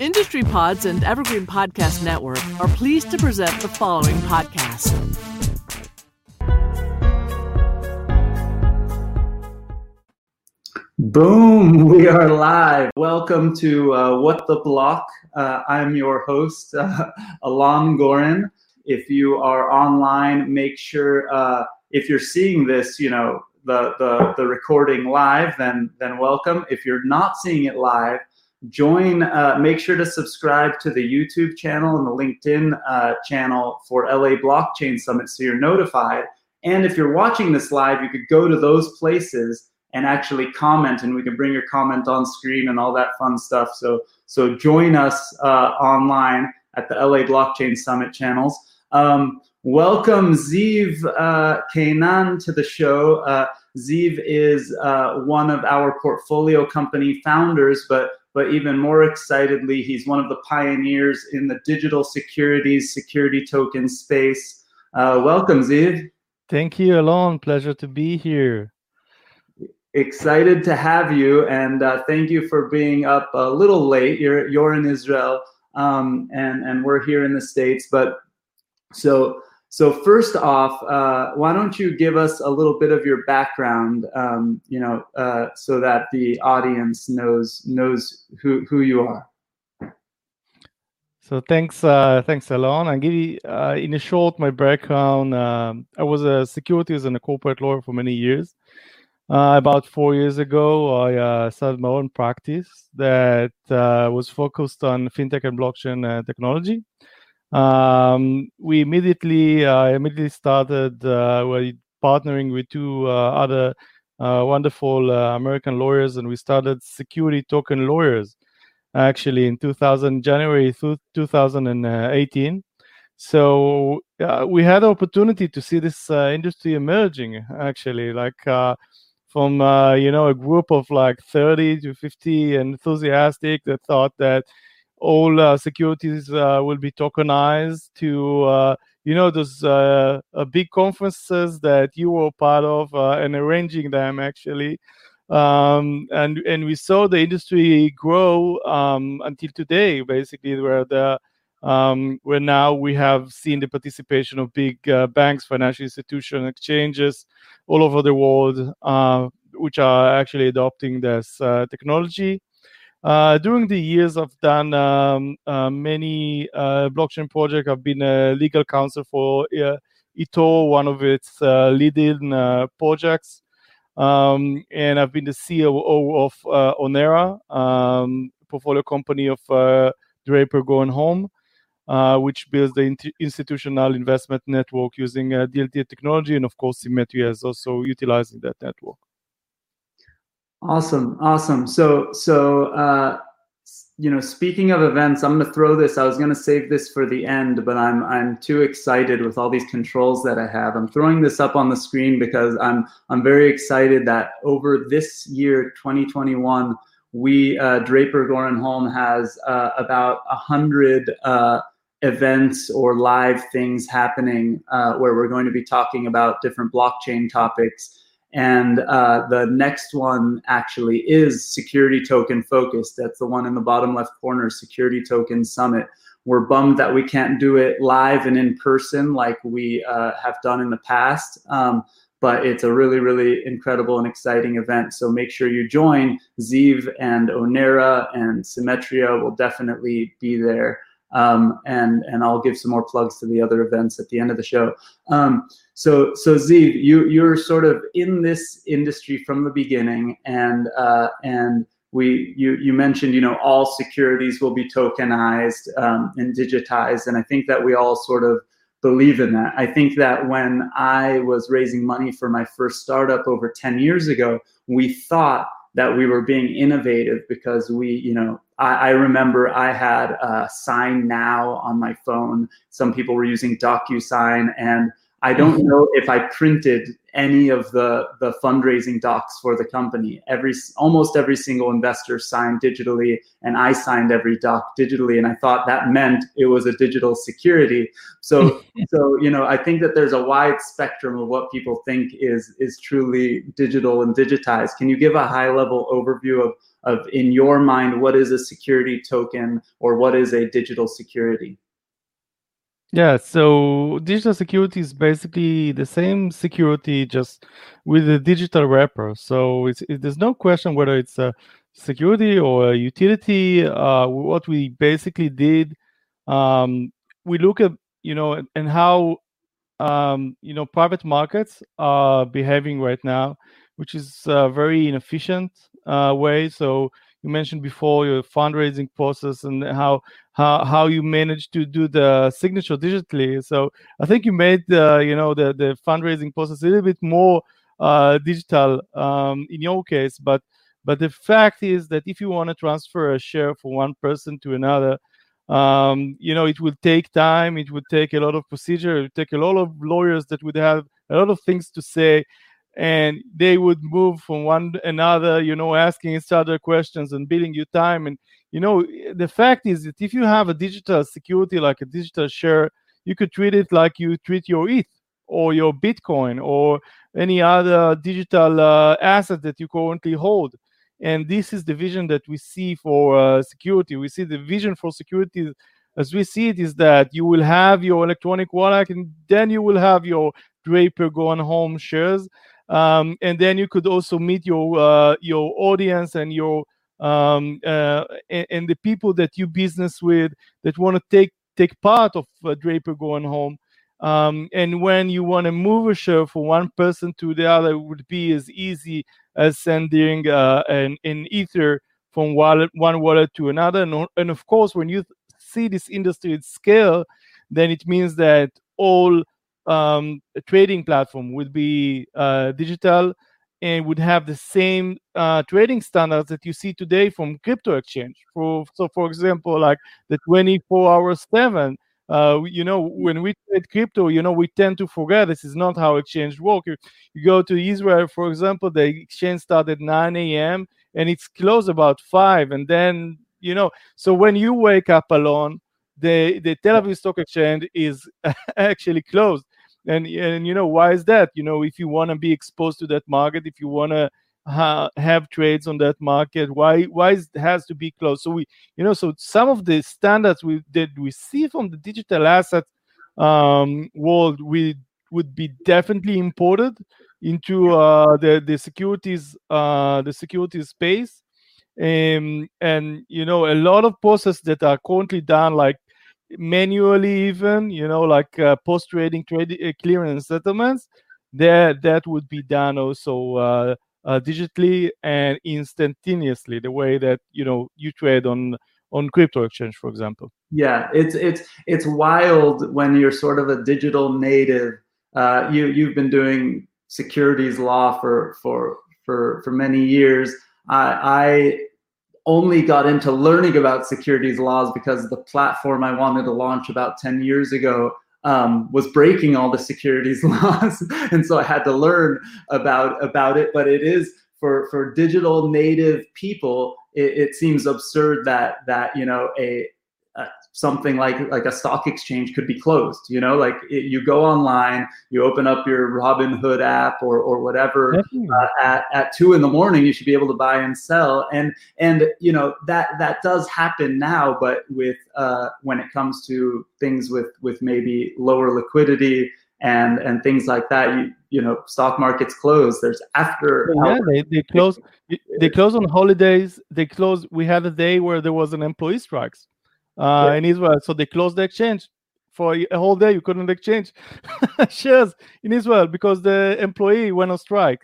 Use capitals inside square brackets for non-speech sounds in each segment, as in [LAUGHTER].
Industry Pods and Evergreen Podcast Network are pleased to present the following podcast. Boom, [LAUGHS] we are live. Welcome to uh, What the Block. Uh, I'm your host, uh, [LAUGHS] Alon Goren. If you are online, make sure uh, if you're seeing this, you know, the, the, the recording live, then, then welcome. If you're not seeing it live, join, uh, make sure to subscribe to the YouTube channel and the LinkedIn uh, channel for LA Blockchain Summit so you're notified. And if you're watching this live, you could go to those places and actually comment, and we can bring your comment on screen and all that fun stuff. So, so join us uh, online at the LA Blockchain Summit channels. Um, welcome Ziv uh, Keinan to the show. Uh, Ziv is uh, one of our portfolio company founders, but but even more excitedly, he's one of the pioneers in the digital securities security token space. Uh, welcome, Ziv. Thank you, Alon. Pleasure to be here. Excited to have you, and uh, thank you for being up a little late. You're you're in Israel, um, and and we're here in the states. But so so first off, uh, why don't you give us a little bit of your background, um, you know, uh, so that the audience knows knows who who you are. So thanks, uh, thanks, Alon. I'll give you, uh, in a short, my background. Um, I was a securities and a corporate lawyer for many years. Uh, about four years ago, I uh, started my own practice that was focused on fintech and blockchain technology um, we immediately uh, immediately started uh, partnering with two uh, other uh, wonderful uh, American lawyers, and we started security token lawyers actually in 2000 January 2018. So uh, we had the opportunity to see this industry emerging actually, like from you know a group of like 30 to 50 enthusiastic that thought that all uh, securities uh, will be tokenized to uh, you know those uh, uh, big conferences that you were part of uh, and arranging them actually. Um, and and we saw the industry grow um, until today basically where the um, where now we have seen the participation of big banks financial institutions exchanges all over the world which are actually adopting this technology uh, during the years, I've done um, uh, many uh, blockchain projects. I've been a legal counsel for uh, eToro, one of its uh, leading uh, projects. Um, and I've been the COO of Onera, um, portfolio company of Draper Goren Holm, which builds the institutional investment network using DLT technology. And of course, Simetria is also utilizing that network. Awesome, awesome. So, so uh, you know, speaking of events, I'm going to throw this. I was going to save this for the end, but I'm I'm too excited with all these controls that I have. I'm throwing this up on the screen because I'm I'm very excited that over this year, 2021, we uh, Draper Goren Holm has uh, about a hundred uh, events or live things happening uh, where we're going to be talking about different blockchain topics. And uh, the next one actually is security token focused. That's the one in the bottom left corner, Security Token Summit. We're bummed that we can't do it live and in person like we uh, have done in the past. Um, but it's a really, really incredible and exciting event. So make sure you join. Ziv and Onera and Simetria will definitely be there. Um, and and I'll give some more plugs to the other events at the end of the show. Um, so so Ziv, you you're sort of in this industry from the beginning, and uh, and we you you mentioned you know all securities will be tokenized um, and digitized, and I think that we all sort of believe in that. I think that when I was raising money for my first startup over 10 years ago, we thought that we were being innovative because we, you know, I, I remember I had a Sign Now on my phone. Some people were using DocuSign, and I don't mm-hmm. know if I printed any of the the fundraising docs for the company. Every almost every single investor signed digitally, and I signed every doc digitally. And I thought that meant it was a digital security. So [LAUGHS] so you know I think that there's a wide spectrum of what people think is is truly digital and digitized. Can you give a high level overview of of in your mind what is a security token or what is a digital security? Yeah, so digital security is basically the same security just with a digital wrapper. So it's, it, there's no question whether it's a security or a utility. Uh, what we basically did, um, we look at you know and how um, you know private markets are behaving right now, which is a very inefficient uh, way. So you mentioned before your fundraising process and how how how you managed to do the signature digitally. So I think you made the you know the the fundraising process a little bit more uh, digital um, in your case, but but the fact is that if you want to transfer a share from one person to another, um, you know it will take time. It would take a lot of procedure. It would take a lot of lawyers that would have a lot of things to say and they would move from one another you know asking each other questions and billing you time and you know the fact is that if you have a digital security like a digital share you could treat it like you treat your eth or your bitcoin or any other digital uh, asset that you currently hold. And this is the vision that we see for uh, security. We see the vision for security as we see it is that you will have your electronic wallet and then you will have your Draper Goren Holm shares. Um, and then you could also meet your uh, your audience and your um, uh, and, and, the people that you business with that want to take take part of uh, Draper Goren Holm. Um, and when you want to move a share from one person to the other, it would be as easy as sending uh, an, an ether from wallet, one wallet to another. And, and of course, when you see this industry at scale, then it means that all um, trading platform would be uh, digital and would have the same uh, trading standards that you see today from crypto exchange. For, so, for example, like the 24 hours 7, uh, you know, when we trade crypto, you know, we tend to forget this is not how exchange work. You, you go to Israel, for example, the exchange started at 9 a.m. and it's closed about 5. And then, you know, so when you wake up Alon, the, the Tel Aviv Stock Exchange is [LAUGHS] actually closed and and you know why is that? You know if you want to be exposed to that market if you want to ha- have trades on that market why why it has to be closed? So we you know so some of the standards we that we see from the digital asset um, world we would be definitely imported into uh, the the securities uh, the security space. Um, and you know a lot of processes that are currently done like manually even you know like uh, post trading trade uh, clearance settlements that that would be done also uh, uh, digitally and instantaneously the way that you know you trade on on crypto exchange for example. Yeah it's it's it's wild when you're sort of a digital native. Uh, you you've been doing securities law for for for for many years. I, I only got into learning about securities laws because the platform I wanted to launch about 10 years ago um, was breaking all the securities [LAUGHS] laws. and so I had to learn about, about it. But it is for, for digital native people, it, it seems absurd that, that, you know, a, something like like a stock exchange could be closed you know like it, you go online you open up your robinhood app or or whatever uh, at, at two in the morning you should be able to buy and sell. And and you know that that does happen now but with uh, when it comes to things with with maybe lower liquidity and and things like that you you know stock markets close there's after yeah they, they close they close on holidays they close we had a day where there was an employee strikes uh, yeah. in Israel. So they closed the exchange for a whole day. You couldn't exchange [LAUGHS] shares in Israel because the employee went on strike.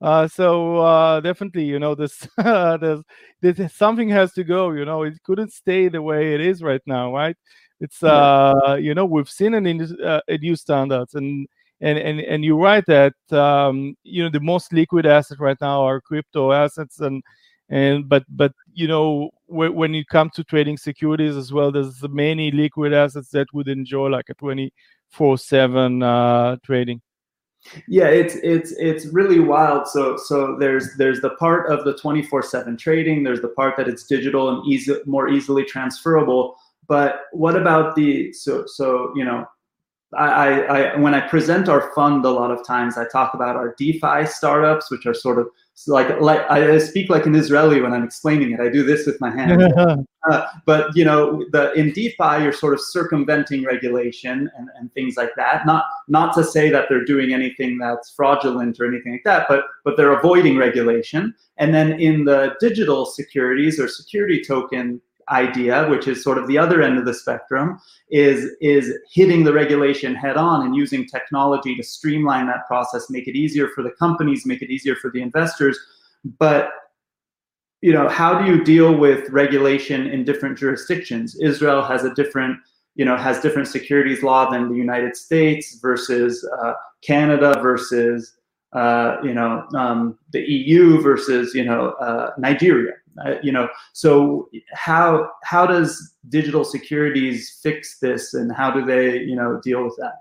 Uh, so uh, definitely, you know, this [LAUGHS] there's, there's, something has to go. You know, it couldn't stay the way it is right now, right? It's uh, you know, we've seen an uh, a new standards, and and and and you're right that um, you know the most liquid assets right now are crypto assets, and and but but you know when it comes to trading securities as well there's many liquid assets that would enjoy like a 24 7 uh, trading Yeah, it's it's it's really wild. So so there's there's the part of the 24/7 trading, there's the part that it's digital and easy more easily transferable. But what about the so so you know I, I, when I present our fund, a lot of times I talk about our DeFi startups, which are sort of like like I speak like an Israeli when I'm explaining it. I do this with my hands. [LAUGHS] uh, but you know, the in DeFi, you're sort of circumventing regulation and, and things like that. Not not to say that they're doing anything that's fraudulent or anything like that, but but they're avoiding regulation. And then in the digital securities or security token idea, which is sort of the other end of the spectrum, is is hitting the regulation head on and using technology to streamline that process, make it easier for the companies, make it easier for the investors. But you know, how do you deal with regulation in different jurisdictions? Israel has a different you know has different securities law than the United States versus uh, Canada versus uh, you know um, the EU versus you know uh, Nigeria uh, you know so how how does digital securities fix this and how do they you know deal with that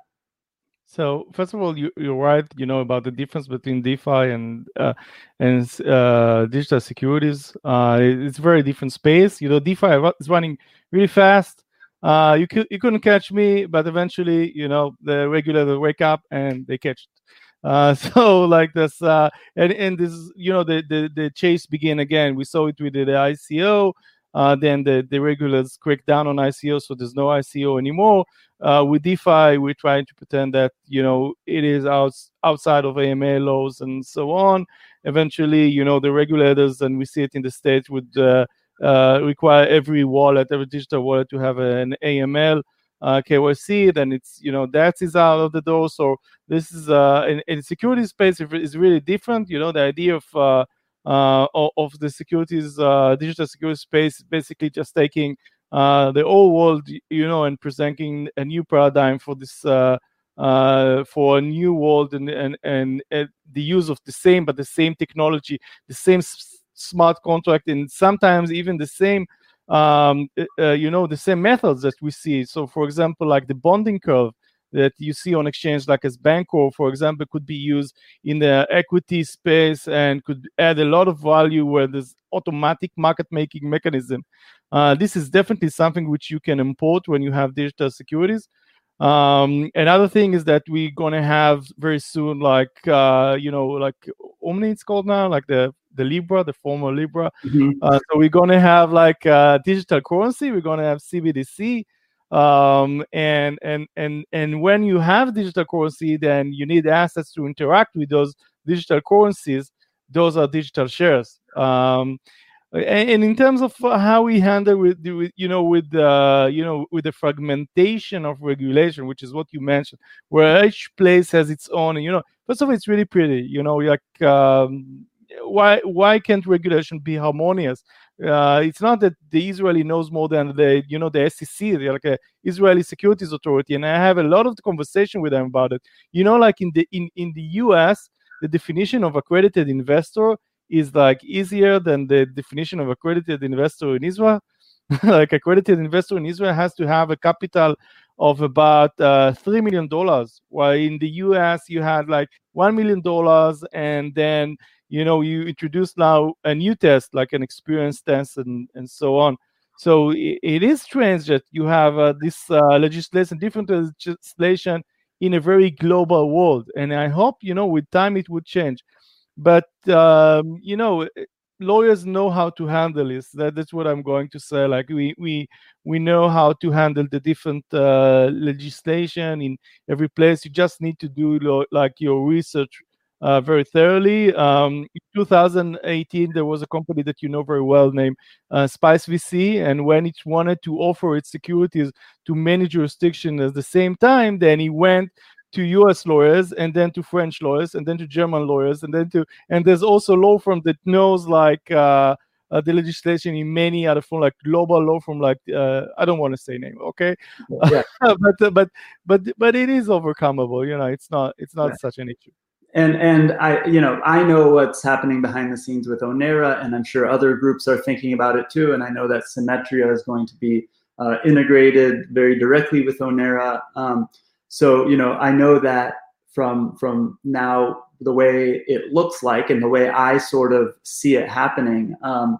so first of all, you, you're right. You know about the difference between DeFi and uh, and uh, digital securities. Uh, it's very different space. You know, DeFi is running really fast. Uh, you could you couldn't catch me, but eventually, you know, the regulator wake up and they catch it. Uh, [LAUGHS] so like this, uh, and and this, you know, the the the chase begin again. We saw it with the, the ICO. Uh, then the, the regulators crack down on ICO, so there's no ICO anymore. Uh, with DeFi, we're trying to pretend that you know it is out, outside of AML laws and so on. Eventually, you know, the regulators, and we see it in the states, would uh, uh, require every wallet, every digital wallet, to have an AML uh, KYC, then it's you know that is out of the door. So this is uh, in, in security space is really different. You know the idea of uh, uh, of the securities uh, digital security space basically just taking uh, the old world, you know, and presenting a new paradigm for this uh, uh, for a new world and, and and and the use of the same but the same technology, the same s- smart contract, and sometimes even the same um, uh, you know, the same methods that we see. So, for example, like the bonding curve that you see on exchange, like as Bancor, for example, could be used in the equity space and could add a lot of value where there's automatic market making mechanism. Uh, this is definitely something which you can import when you have digital securities. Um, another thing is that we're gonna have very soon, like uh, you know, like Omni, it's called now, like the the Libra, the former Libra. Mm-hmm. Uh, so we're going to have like uh, digital currency. We're going to have CBDC. Um, and and and and when you have digital currency, then you need assets to interact with those digital currencies. Those are digital shares. Um, and, and, in terms of how we handle with, with you know with uh, you know with the fragmentation of regulation, which is what you mentioned, where each place has its own. You know, first of all, it's really pretty. You know, like um, why why can't regulation be harmonious? Uh, it's not that the Israeli knows more than the you know the SEC, like a Israeli Securities Authority, and I have a lot of conversation with them about it. You know, like in the in in the U.S., the definition of accredited investor is like easier than the definition of accredited investor in Israel. [LAUGHS] like accredited investor in Israel has to have a capital of about uh, three million dollars, while in the U.S. you had like one million dollars, and then you know you introduce now a new test like an experience test and and so on. So it, it is strange that you have uh, this uh, legislation different legislation in a very global world. And i hope you know with time it would change. But um, you know eh, lawyers know how to handle this. That, that's what i'm going to say. Like we we we know how to handle the different uh, legislation in every place. You just need to do lo- like your research uh, very thoroughly. Um, in 2018, there was a company that you know very well named uh, Spice VC, and when it wanted to offer its securities to many jurisdictions at the same time, then he went to U.S. lawyers and then to French lawyers and then to German lawyers and then to and there's also law firm that knows like uh, uh, the legislation in many other from like global law from like uh, I don't want to say name, okay? Yeah. [LAUGHS] but but but but it is overcomable. You know, it's not it's not yeah. such an issue and and I you know I know what's happening behind the scenes with Onera, and I'm sure other groups are thinking about it too. And I know that Simetria is going to be uh, integrated very directly with Onera. Um, so you know I know that from from now the way it looks like and the way I sort of see it happening. Um,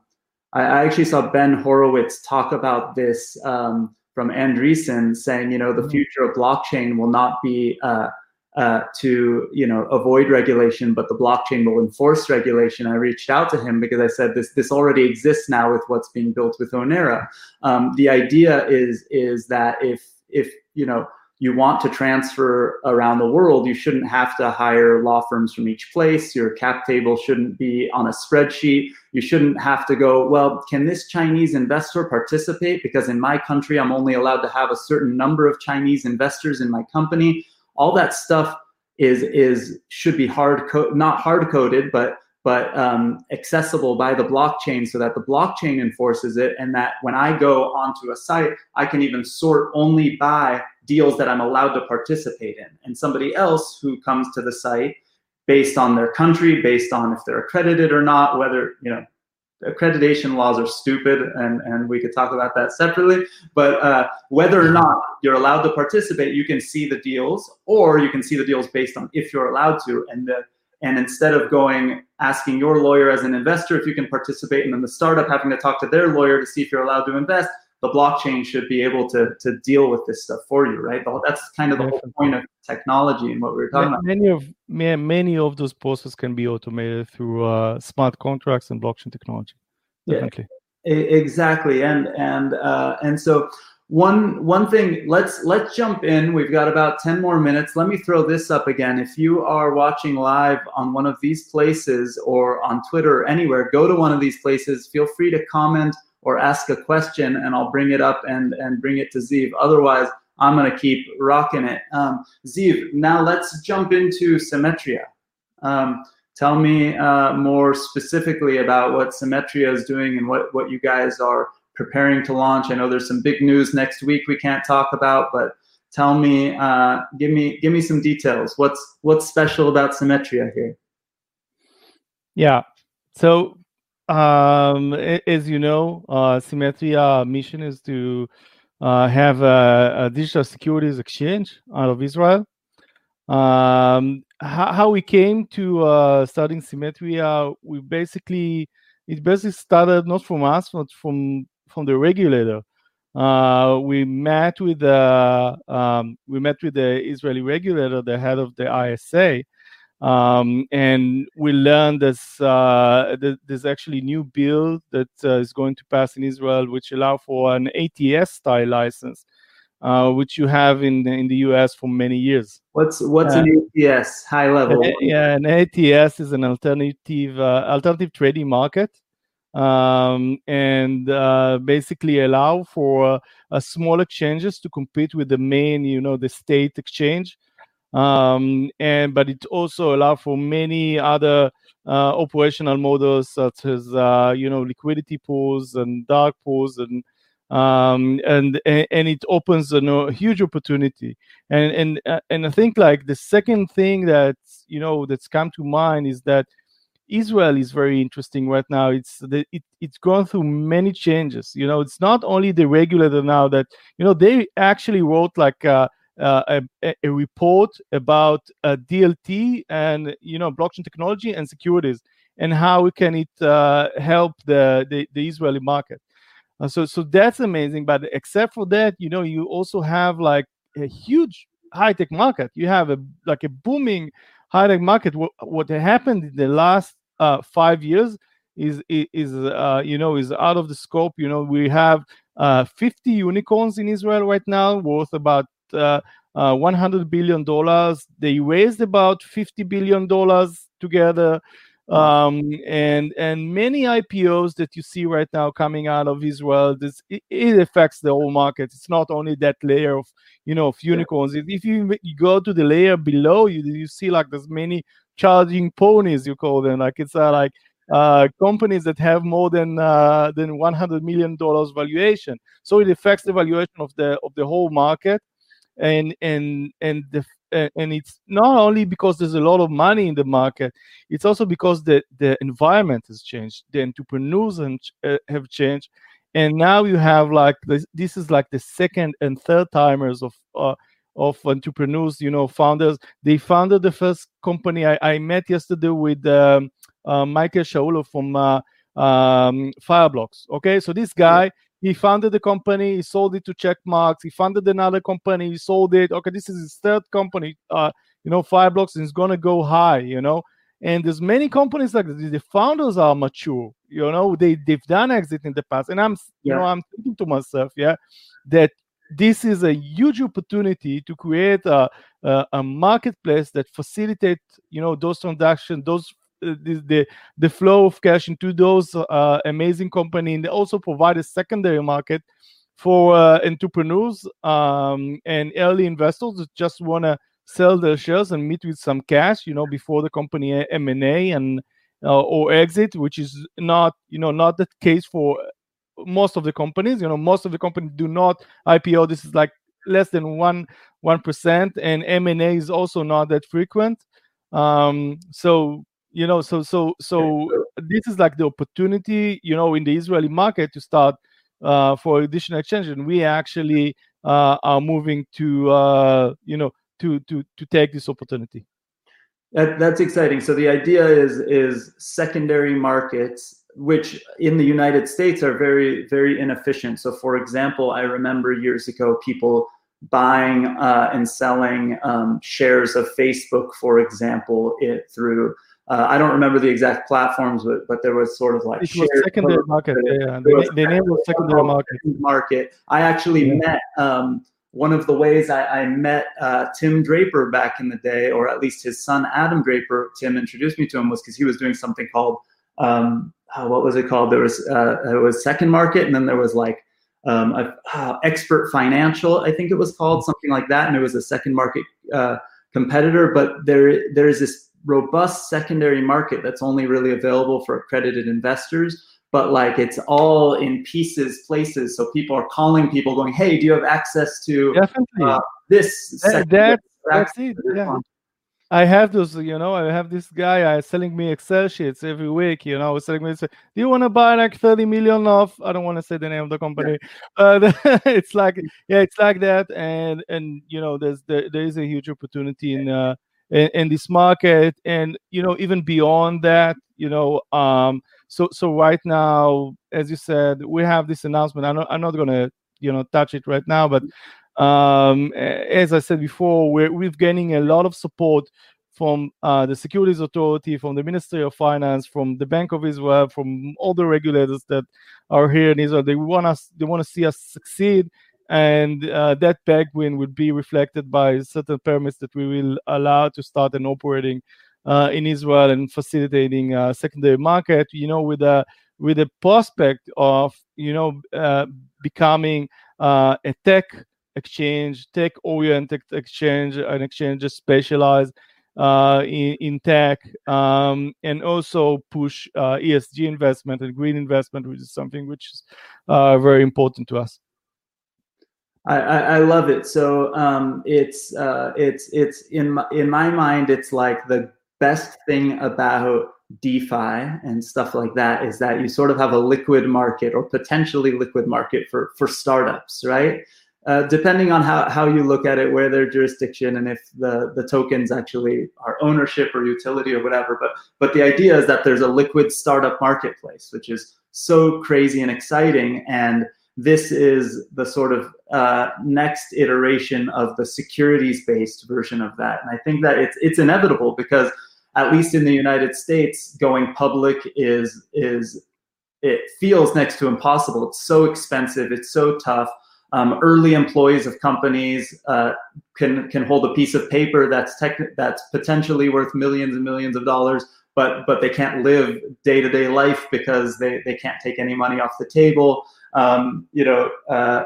I, I, actually saw Ben Horowitz talk about this um, from Andreessen, saying, you know, the mm-hmm. future of blockchain will not be uh, uh, to you know avoid regulation, but the blockchain will enforce regulation. I reached out to him because I said this this already exists now with what's being built with Onera. Um, the idea is is that if if you know you want to transfer around the world, you shouldn't have to hire law firms from each place. Your cap table shouldn't be on a spreadsheet. You shouldn't have to go, well, can this Chinese investor participate? Because in my country, I'm only allowed to have a certain number of Chinese investors in my company all that stuff is is should be hard co- not hard coded but but um, accessible by the blockchain so that the blockchain enforces it and that when i go onto a site i can even sort only by deals that i'm allowed to participate in. And somebody else who comes to the site based on their country based on if they're accredited or not whether you know accreditation laws are stupid and, and we could talk about that separately but uh, whether or not you're allowed to participate you can see the deals or you can see the deals based on if you're allowed to and the and instead of going asking your lawyer as an investor if you can participate and then the startup having to talk to their lawyer to see if you're allowed to invest the blockchain should be able to to deal with this stuff for you, right? That's kind of the whole point of technology and what we were talking many about. Many of many of those processes can be automated through uh, smart contracts and blockchain technology. Definitely. Yeah, exactly, and and uh, and so one one thing let's let's jump in we've got about 10 more minutes let me throw this up again if you are watching live on one of these places or on twitter or anywhere go to one of these places feel free to comment or ask a question and I'll bring it up and, and bring it to Ziv. Otherwise, I'm going to keep rocking it. Um, Ziv, now let's jump into Simetria. Um, tell me uh, more specifically about what Simetria is doing and what, what you guys are preparing to launch. I know there's some big news next week we can't talk about, but tell me, uh, give me, give me some details. What's what's special about Simetria here? Yeah. So um, as you know, uh, Simetria mission is to uh, have a, a, digital securities exchange out of Israel. Um, how, how, we came to uh, starting Simetria, we basically it basically started not from us, but from from the regulator. Uh, we met with the um, we met with the Israeli regulator, the head of the ISA, um, and we learned this, uh, there's actually new bill that uh, is going to pass in Israel, which allow for an ATS style license, uh, which you have in the, in the US for many years. What's what's an ATS high level? yeah, an ATS is an alternative uh, alternative trading market. Um, and uh, basically allow for uh, small exchanges to compete with the main, you know, the state exchange um, and but it also allow for many other uh, operational models such as uh, you know liquidity pools and dark pools and um, and and it opens a, a huge opportunity and and uh, and I think like the second thing that you know that's come to mind is that Israel is very interesting right now. It's the, it, it's gone through many changes. You know, it's not only the regulator now that you know they actually wrote like uh, a, a, report about uh, DLT and you know blockchain technology and securities and how can it uh, help the, the, the Israeli market. Uh, so so that's amazing. But except for that, you know, you also have like a huge high tech market. You have a like a booming high tech market. What, what happened in the last uh, five years is is uh, you know is out of the scope. You know, we have 50 unicorns in Israel right now, worth about uh, uh, 100 billion dollars. They raised about 50 billion dollars together. Um, and and many IPOs that you see right now coming out of Israel, this it, it affects the whole market. It's not only that layer of you know of unicorns. Yeah. If you, you go to the layer below, you you see like there's many charging ponies you call them. Like it's uh, like uh, companies that have more than uh, than 100 million dollars valuation. So it affects the valuation of the of the whole market and and and the and it's not only because there's a lot of money in the market it's also because the the environment has changed the entrepreneurs uh, have changed and now you have like this, this is like the second and third timers of uh, of entrepreneurs, you know, founders. They founded the first company I, I met yesterday with um, uh, Michael Shaulov from uh, um, Fireblocks. Okay, so this guy he founded the company, he sold it to Checkmarx, he founded another company, he sold it. Okay, this is his third company, uh, you know, Fireblocks, it's gonna go high, you know. And there's many companies like this. The founders are mature, you know, they they've done exit in the past. And I'm yeah. you know, I'm thinking to myself, yeah, that this is a huge opportunity to create a, a, a marketplace that facilitate you know those transactions those the, the, flow of cash into those uh, amazing company and they also provide a secondary market for uh, entrepreneurs um, and early investors that just want to sell their shares and meet with some cash you know before the company m&a and uh, or exit which is not you know not the case for most of the companies. You know most of the companies do not ipo this is like less than one one percent and m&a is also not that frequent. Um so you know so so so this is like the opportunity you know in the israeli market to start uh, for additional exchange and we actually uh, are moving to uh, you know to to to take this opportunity that, that's exciting so the idea is is secondary markets which in the United States are very, very inefficient. So, for example, I remember years ago people buying uh, and selling um, shares of Facebook, for example, it through. Uh, I don't remember the exact platforms, but, but there was sort of like it was secondary [LAUGHS] market. Yeah, the, the name was secondary market. Market. I actually yeah. met um, one of the ways I, I met uh, Tim Draper back in the day, or at least his son Adam Draper. Tim introduced me to him was because he was doing something called um, uh, what was it called? There was uh, it was second market, and then there was like um, a, uh, expert financial, I think it was called something like that, and it was a second market uh, competitor. But there there is this robust secondary market that's only really available for accredited investors. But like it's all in pieces, places. So people are calling people, going, "Hey, do you have access to uh, this?" That, that, that's it. Yeah. I have those, you know, I have this guy uh, selling me Excel sheets every week, you know, selling me, do you want to buy like 30 million of, I don't want to say the name of the company, yeah. uh, [LAUGHS] it's like, yeah, it's like that. And, and, you know, there's, there, there is a huge opportunity in, uh, in, in this market and, you know, even beyond that, you know, um, so, so right now, as you said, we have this announcement. I'm not, I'm not to, you know, touch it right now, but um, as I said before, we're, we're gaining a lot of support from uh, the Securities Authority, from the Ministry of Finance, from the Bank of Israel, from all the regulators that are here in Israel. They want us, they want to see us succeed, and uh, that backwind would be reflected by certain permits that we will allow to start and operating uh, in Israel and facilitating a secondary market. You know, with a with a prospect of you know uh, becoming uh, a tech exchange, tech oriented exchange, an exchange specialized uh, in, in tech, um, and also push uh, ESG investment and green investment, which is something which is uh, very important to us. I, I, love it. So um, it's uh, it's it's in my, in my mind, it's like the best thing about DeFi and stuff like that is that you sort of have a liquid market or potentially liquid market for for startups, right? Uh, depending on how, how you look at it, where their jurisdiction and if the, the tokens actually are ownership or utility or whatever. But but the idea is that there's a liquid startup marketplace, which is so crazy and exciting. And this is the sort of uh, next iteration of the securities based version of that. And I think that it's it's inevitable because at least in the United States, going public is is it feels next to impossible. It's so expensive. It's so tough um, early employees of companies uh, can can hold a piece of paper that's tech, that's potentially worth millions and millions of dollars, but but they can't live day to day life because they they can't take any money off the table. Um, you know, uh,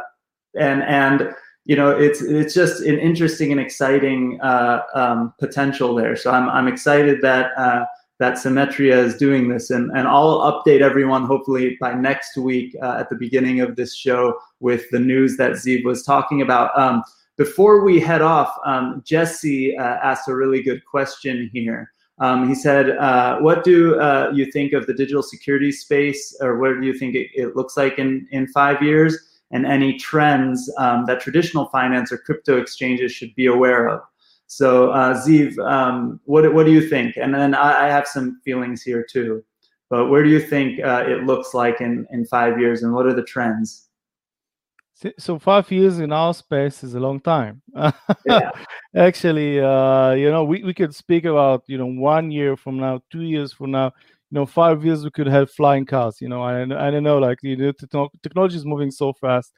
and and you know it's it's just an interesting and exciting uh, um, potential there. So I'm I'm excited that uh, that Simetria is doing this. And, and I'll update everyone hopefully by next week uh, at the beginning of this show with the news that Ziv was talking about. Um, before we head off, um, Jesse uh, asked a really good question here. Um, he said, uh, "What do uh, you think of the digital security space, or what do you think it, it, looks like in in five years?" and any trends um, that traditional finance or crypto exchanges should be aware of. So, uh, Ziv, um, what what do you think? And then I, I, have some feelings here too. But where do you think uh, it looks like in in five years, and what are the trends? So five years in our space is a long time. Yeah. [LAUGHS] Actually, uh, you know, we, we could speak about you know one year from now, two years from now, you know, five years we could have flying cars. You know, I I don't know, like you know, technology is moving so fast.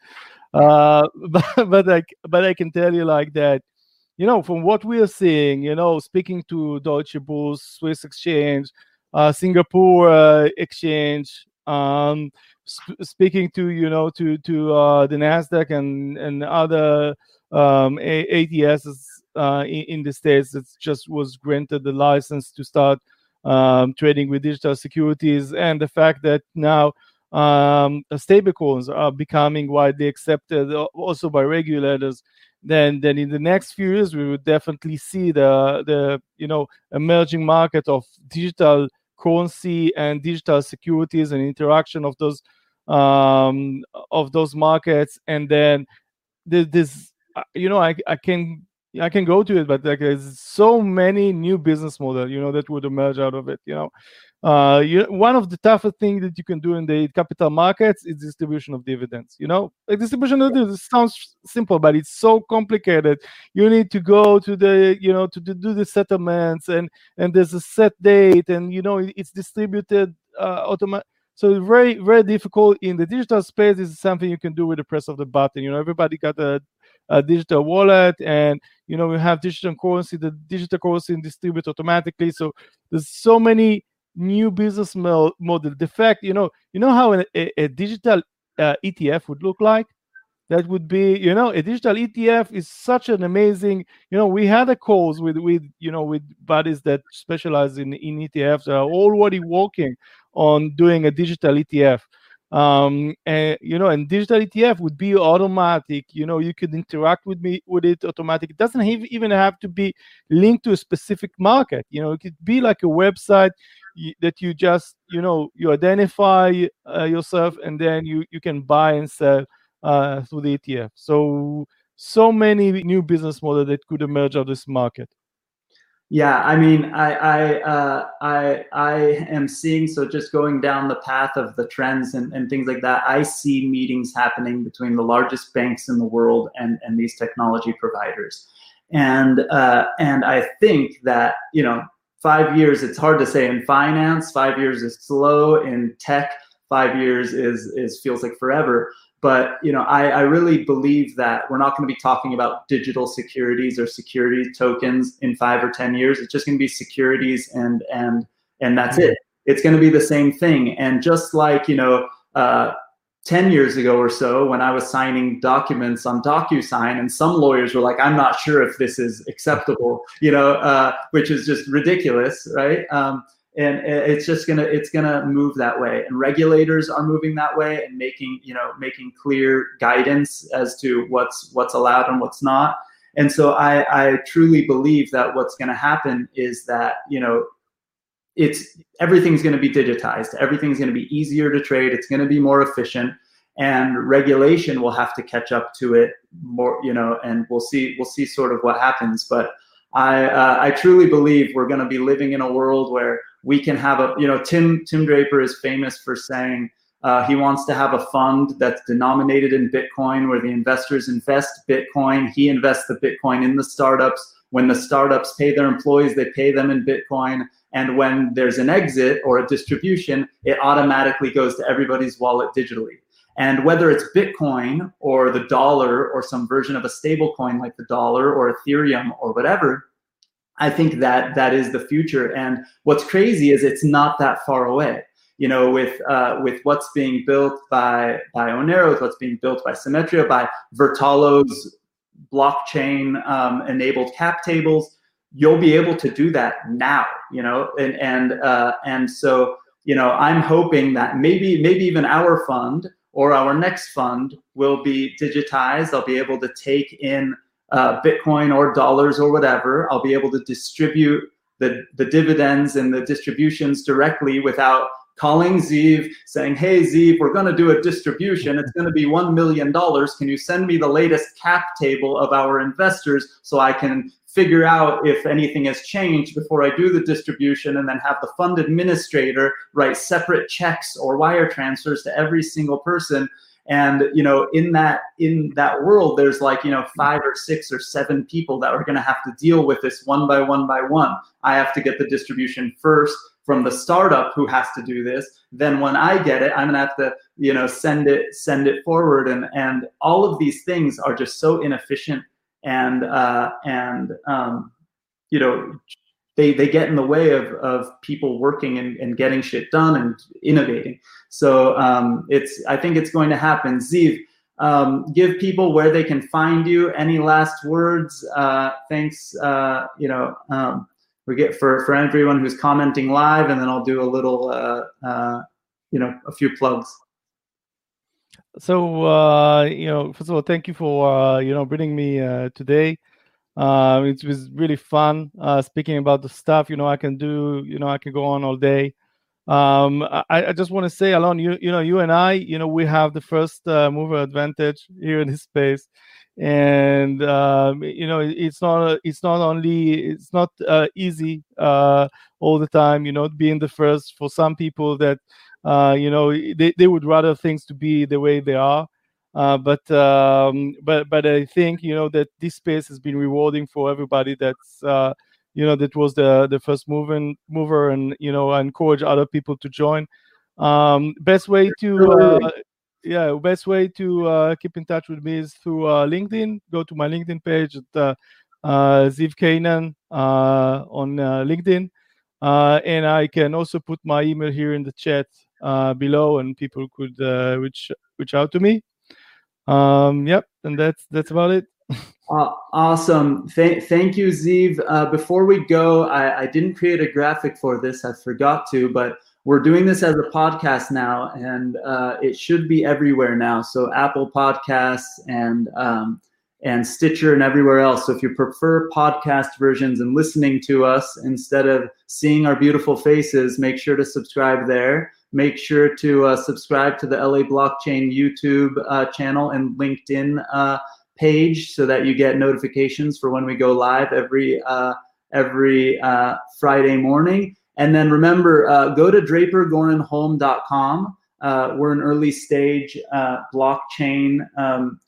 Uh, [LAUGHS] but but like but I can tell you like that you know, from what we are seeing, you know, speaking to Deutsche Börse, Swiss Exchange, uh, Singapore uh, Exchange, um, sp- speaking to you know to to uh, the Nasdaq and and other um, ATSs uh, in, in, the states that just was granted the license to start um, trading with digital securities, and the fact that now um, stablecoins are becoming widely accepted uh, also by regulators then then in the next few years we would definitely see the the you know emerging market of digital currency and digital securities and interaction of those um of those markets and then this uh, you know i i can I can go to it, but like there's so many new business models, you know, that would emerge out of it. You know, uh, you, one of the toughest things that you can do in the capital markets is distribution of dividends. You know, like distribution of dividends sounds simple, but it's so complicated. You need to go to the, you know, to, to do the settlements, and and there's a set date, and you know, it's distributed uh, automatically. So very very difficult in the digital space. This is something you can do with the press of the button. You know, everybody got a, a digital wallet, and you know we have digital currency. The digital currency distribute automatically. So there's so many new business model. The fact, you know, you know how a, a digital uh, ETF would look like. That would be, you know, a digital ETF is such an amazing. You know, we had a calls with with you know with buddies that specialize in in ETFs are already working on doing a digital ETF um, and you know, and digital ETF would be automatic. You know, you could interact with me with it automatic. It doesn't even have to be linked to a specific market. You know, it could be like a website that you just you know you identify uh, yourself and then you you can buy and sell uh, through the ETF. So so many new business models that could emerge out of this market. Yeah, I mean, I I uh, I I am seeing so just going down the path of the trends and, and things like that. I see meetings happening between the largest banks in the world and and these technology providers, and uh, and I think that you know five years it's hard to say in finance. Five years is slow in tech. Five years is is feels like forever. But you know I, I, really believe that we're not going to be talking about digital securities or security tokens in five or ten years. It's just going to be securities and and and that's it. It's going to be the same thing. And just like you know uh, 10 years ago or so when i was signing documents on docusign and some lawyers were like i'm not sure if this is acceptable you know uh, which is just ridiculous right? Um, and it's just gonna it's gonna move that way. And regulators are moving that way and making you know making clear guidance as to what's what's allowed and what's not. And so i i truly believe that what's to happen is that you know it's everything's going to be digitized. Everything's going to be easier to trade. It's going to be more efficient. And regulation will have to catch up to it more you know and we'll see we'll see sort of what happens. But i uh, i truly believe we're going to be living in a world where we can have a you know tim tim draper is famous for saying uh, he wants to have a fund that's denominated in bitcoin where the investors invest bitcoin he invests the bitcoin in the startups when the startups pay their employees they pay them in bitcoin and when there's an exit or a distribution it automatically goes to everybody's wallet digitally and whether it's bitcoin or the dollar or some version of a stable coin like the dollar or ethereum or whatever I think that that is the future. And what's crazy is it's not that far away. You know, with uh, with what's being built by by Monero, with what's being built by Simetria, by Vertalo's blockchain um, enabled cap tables, you'll be able to do that now. You know, and and uh, and so you know, I'm hoping that maybe maybe even our fund or our next fund will be digitized. I'll be able to take in uh, Bitcoin or dollars or whatever. I'll be able to distribute the, the dividends and the distributions directly without calling Ziv, saying, Hey, Ziv, we're going to do a distribution. It's going to be $1 million. Can you send me the latest cap table of our investors so I can figure out if anything has changed before I do the distribution and then have the fund administrator write separate checks or wire transfers to every single person and you know in that in that world there's like you know five or six or seven people that are going to have to deal with this one by one by one i have to get the distribution first from the startup who has to do this then when i get it i'm going to have to you know send it send it forward and and all of these things are just so inefficient and uh and um you know they they get in the way of of people working and, and getting shit done and innovating. So um, it's I think it's going to happen. Ziv, um, give people where they can find you. Any last words? Uh, thanks. Uh, you know, um, we get for for everyone who's commenting live, and then I'll do a little, uh, uh you know, a few plugs. So uh, you know, first of all, thank you for uh, you know bringing me today. Uh, it was really fun uh, speaking about the stuff. You know, I can do. You know, I can go on all day. Um, I, I just want to say, Alon, you you know, you and I, you know, we have the first uh, mover advantage here in this space, and um, you know, it's not it's not only it's not uh, easy uh, all the time. You know, being the first for some people that uh, you know they, they would rather things to be the way they are uh, but um, but but I think you know that this space has been rewarding for everybody. That's uh, you know that was the the first moving mover, and you know I encourage other people to join. Um, best way to uh, yeah, best way to uh, keep in touch with me is through uh, LinkedIn. Go to my LinkedIn page at uh, Ziv Keinan on LinkedIn, and I can also put my email here in the chat below, and people could reach reach out to me. Um yep and that's that's about it. [LAUGHS] Uh, awesome. Th- thank you ziv. Uh, before we go I, I didn't create a graphic for this. I forgot to but we're doing this as a podcast now and uh, it should be everywhere now. So apple podcasts and um, and stitcher and everywhere else. So if you prefer podcast versions and listening to us instead of seeing our beautiful faces make sure to subscribe there. Make sure to uh, subscribe to the LA Blockchain YouTube uh, channel and LinkedIn uh, page so that you get notifications for when we go live every uh, every uh, Friday morning. And then remember, uh, go to drapergorenholm.com. we're an early stage blockchain um,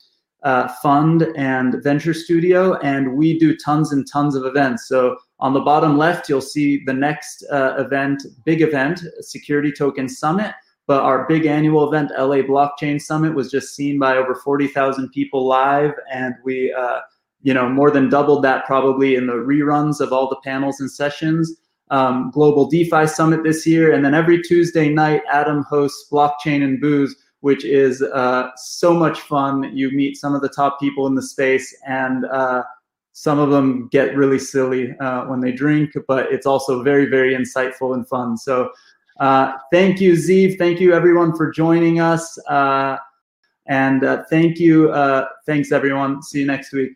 fund and venture studio, and we do tons and tons of events. So on the bottom left, you'll see the next uh, event, big event, Security Token Summit. But our big annual event, LA Blockchain Summit, was just seen by over 40,000 people live. And we, uh, you know, more than doubled that probably in the reruns of all the panels and sessions. Um, Global DeFi Summit this year. And then every Tuesday night, Adam hosts Blockchain and Booze, which is uh, so much fun. You meet some of the top people in the space and uh, some of them get really silly uh, when they drink, but it's also very, very insightful and fun. So uh, thank you, Ziv. Thank you, everyone, for joining us. Uh, and uh, thank you. Thanks, everyone. See you next week.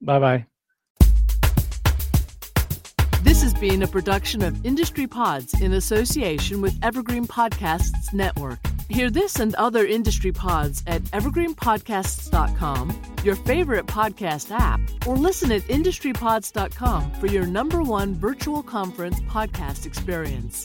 Bye bye. Been a production of Industry Pods in association with Evergreen Podcasts Network. Hear this and other industry pods at evergreenpodcasts.com, your favorite podcast app, or listen at industrypods.com for your number one virtual conference podcast experience.